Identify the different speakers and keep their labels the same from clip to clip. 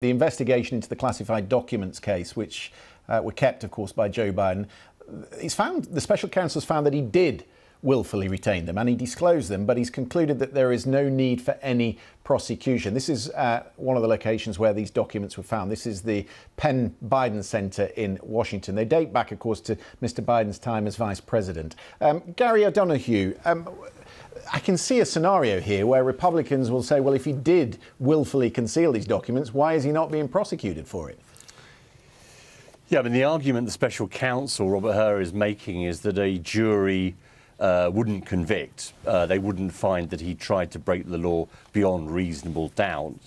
Speaker 1: The investigation into the classified documents case, which uh, were kept, of course, by Joe Biden, he's found the special counsel has found that he did willfully retain them and he disclosed them, but he's concluded that there is no need for any prosecution. This is uh, one of the locations where these documents were found. This is the Penn Biden Center in Washington. They date back, of course, to Mr. Biden's time as vice president. Um, Gary O'Donoghue, um, I can see a scenario here where Republicans will say, well, if he did willfully conceal these documents, why is he not being prosecuted for it?
Speaker 2: Yeah, I mean, the argument the special counsel, Robert Hur, is making is that a jury uh, wouldn't convict. Uh, they wouldn't find that he tried to break the law beyond reasonable doubt.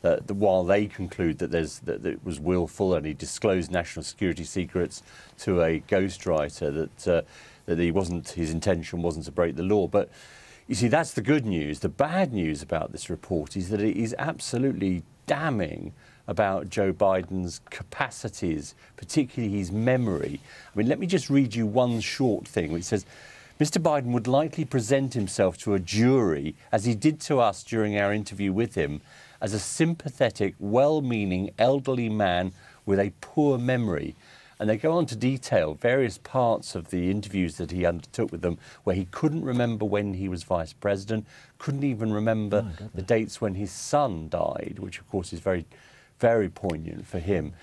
Speaker 2: That, that while they conclude that, there's, that, that, it was willful and he disclosed national security secrets to a ghostwriter, that, uh, that he wasn't, his intention wasn't to break the law. But you see, that's the good news. The bad news about this report is that it is absolutely damning about Joe Biden's capacities, particularly his memory. I mean, let me just read you one short thing which says Mr. Biden would likely present himself to a jury, as he did to us during our interview with him, as a sympathetic, well meaning elderly man with a poor memory. And they go on to detail various parts of the interviews that he undertook with them where he couldn't remember when he was vice president, couldn't even remember oh, the dates when his son died, which of course is very, very poignant for him.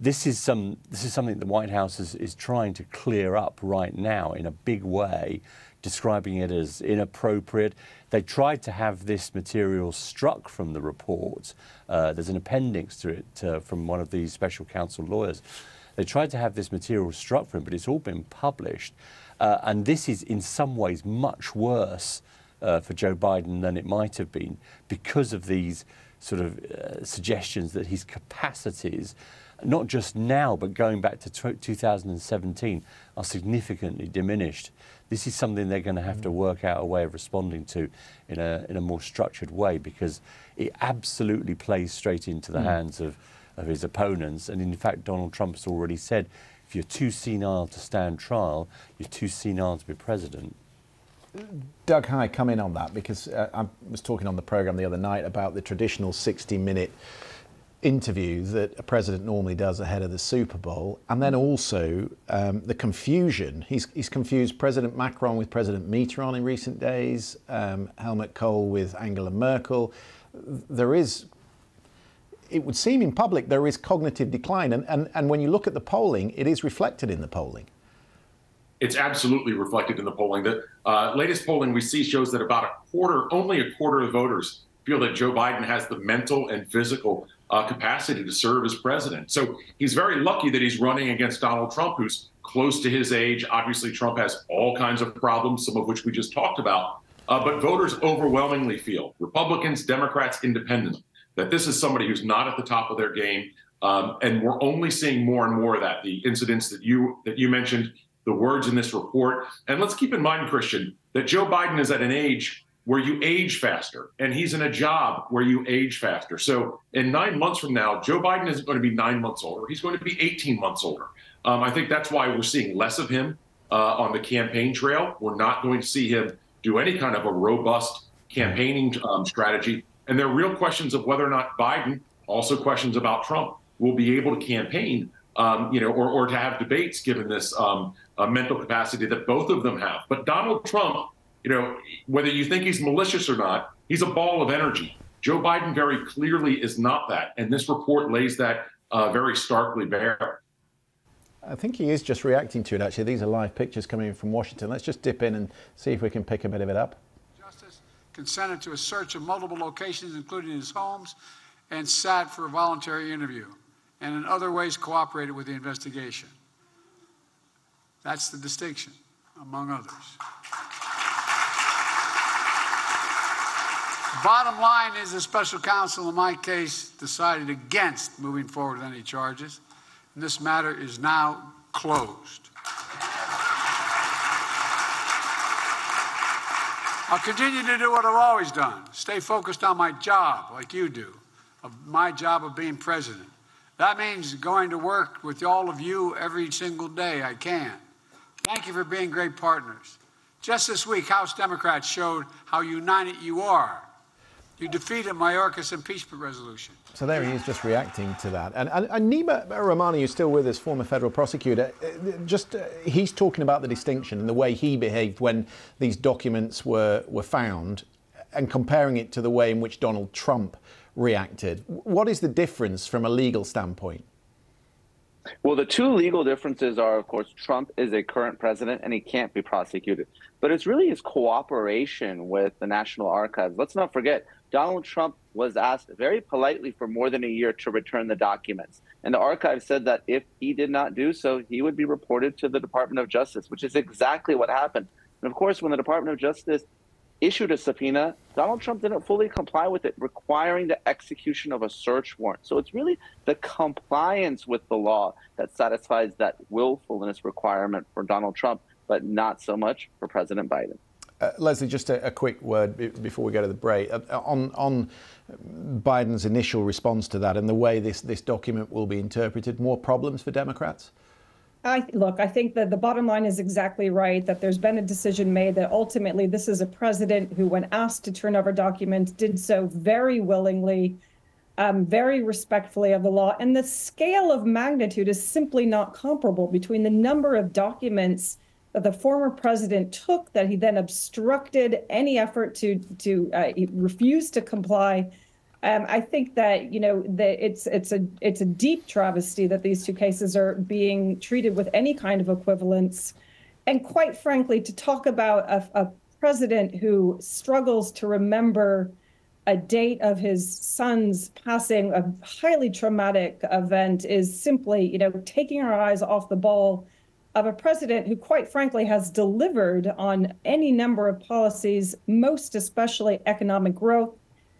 Speaker 2: This is, some, this is something the White House is, is trying to clear up right now in a big way, describing it as inappropriate. They tried to have this material struck from the report. Uh, there's an appendix to it uh, from one of the special counsel lawyers. They tried to have this material struck from, but it's all been published. Uh, and this is in some ways much worse uh, for Joe Biden than it might have been because of these sort of uh, suggestions that his capacities, not just now, but going back to 2017, are significantly diminished. This is something they're going to have to work out a way of responding to in a, in a more structured way because it absolutely plays straight into the mm. hands of of his opponents. And in fact, Donald Trump has already said if you're too senile to stand trial, you're too senile to be president.
Speaker 1: Doug Heye, come in on that because uh, I was talking on the programme the other night about the traditional 60 minute interview that a president normally does ahead of the Super Bowl, and then also um, the confusion. He's, he's, confused President Macron with President Mitterrand in recent days, um, Helmut Kohl with Angela Merkel. There is it would seem in public there is cognitive decline. And, and, and when you look at the polling, it is reflected in the polling.
Speaker 3: It's absolutely reflected in the polling. The uh, latest polling we see shows that about a quarter, only a quarter of voters feel that Joe Biden has the mental and physical uh, capacity to serve as president. So he's very lucky that he's running against Donald Trump, who's close to his age. Obviously, Trump has all kinds of problems, some of which we just talked about. Uh, but voters overwhelmingly feel, Republicans, Democrats, independents, that this is somebody who's not at the top of their game. Um, and we're only seeing more and more of that. The incidents that you that you mentioned, the words in this report, and let's keep in mind, Christian, that Joe Biden is at an age where you age faster, and he's in a job where you age faster. So, in nine months from now, Joe Biden isn't going to be nine months older; he's going to be 18 months older. Um, I think that's why we're seeing less of him uh, on the campaign trail. We're not going to see him do any kind of a robust campaigning um, strategy and there are real questions of whether or not Biden, also questions about Trump, will be able to campaign, um, you know, or, or to have debates given this um, uh, mental capacity that both of them have. But Donald Trump, you know, whether you think he's malicious or not, he's a ball of energy. Joe Biden very clearly is not that. And this report lays that uh, very starkly bare.
Speaker 1: I think he is just reacting to it, actually. These are live pictures coming in from Washington. Let's just dip in and see if we can pick a bit of it up
Speaker 4: consented to a search of multiple locations, including his homes, and sat for a voluntary interview, and in other ways cooperated with the investigation. That's the distinction, among others. Bottom line is the special counsel in my case decided against moving forward with any charges, and this matter is now closed. I'll continue to do what I've always done stay focused on my job, like you do, of my job of being president. That means going to work with all of you every single day I can. Thank you for being great partners. Just this week, House Democrats showed how united you are. You defeated Mayorkas impeachment resolution.
Speaker 1: So there he is, just reacting to that. And, and, and Neama Rahmani, who's still with us, former federal prosecutor, uh, just uh, he's talking about the distinction and the way he behaved when these documents were were found, and comparing it to the way in which Donald Trump reacted. What is the difference from a legal standpoint?
Speaker 5: Well, the two legal differences are, of course, Trump is a current president and he can't be prosecuted. But it's really his cooperation with the National Archives. Let's not forget, Donald Trump was asked very politely for more than a year to return the documents. And the archive said that if he did not do so, he would be reported to the Department of Justice, which is exactly what happened. And of course, when the Department of Justice issued a subpoena, Donald Trump didn't fully comply with it, requiring the execution of a search warrant. So it's really the compliance with the law that satisfies that willfulness requirement for Donald Trump, but not so much for President Biden.
Speaker 1: Uh, Leslie, just a, a quick word before we go to the break uh, on on Biden's initial response to that and the way this this document will be interpreted. More problems for Democrats.
Speaker 6: I look, I think that the bottom line is exactly right that there's been a decision made that ultimately this is a president who, when asked to turn over documents, did so very willingly, um, very respectfully of the law. And the scale of magnitude is simply not comparable between the number of documents that the former president took that he then obstructed any effort to to uh, refuse to comply. Um, I think that you know that it's it's a it's a deep travesty that these two cases are being treated with any kind of equivalence, and quite frankly, to talk about a, a president who struggles to remember a date of his son's passing, a highly traumatic event, is simply you know taking our eyes off the ball of a president who, quite frankly, has delivered on any number of policies, most especially economic growth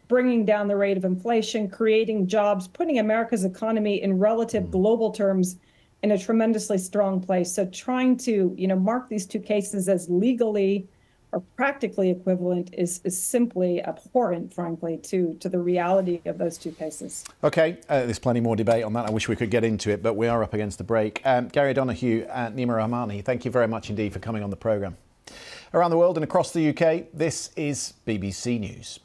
Speaker 6: bringing down the rate of inflation, creating jobs, putting America's economy in relative mm. global terms in a tremendously strong place. So trying to, you know, mark these two cases as legally or practically equivalent is, is simply abhorrent, frankly, to, to the reality of those two cases.
Speaker 1: Okay, uh, there's plenty more debate on that. I wish we could get into it, but we are up against the break. Um, Gary Donoghue and Neama Rahmani, thank you very much indeed for coming on the programme. Around the world and across the UK, this is BBC News.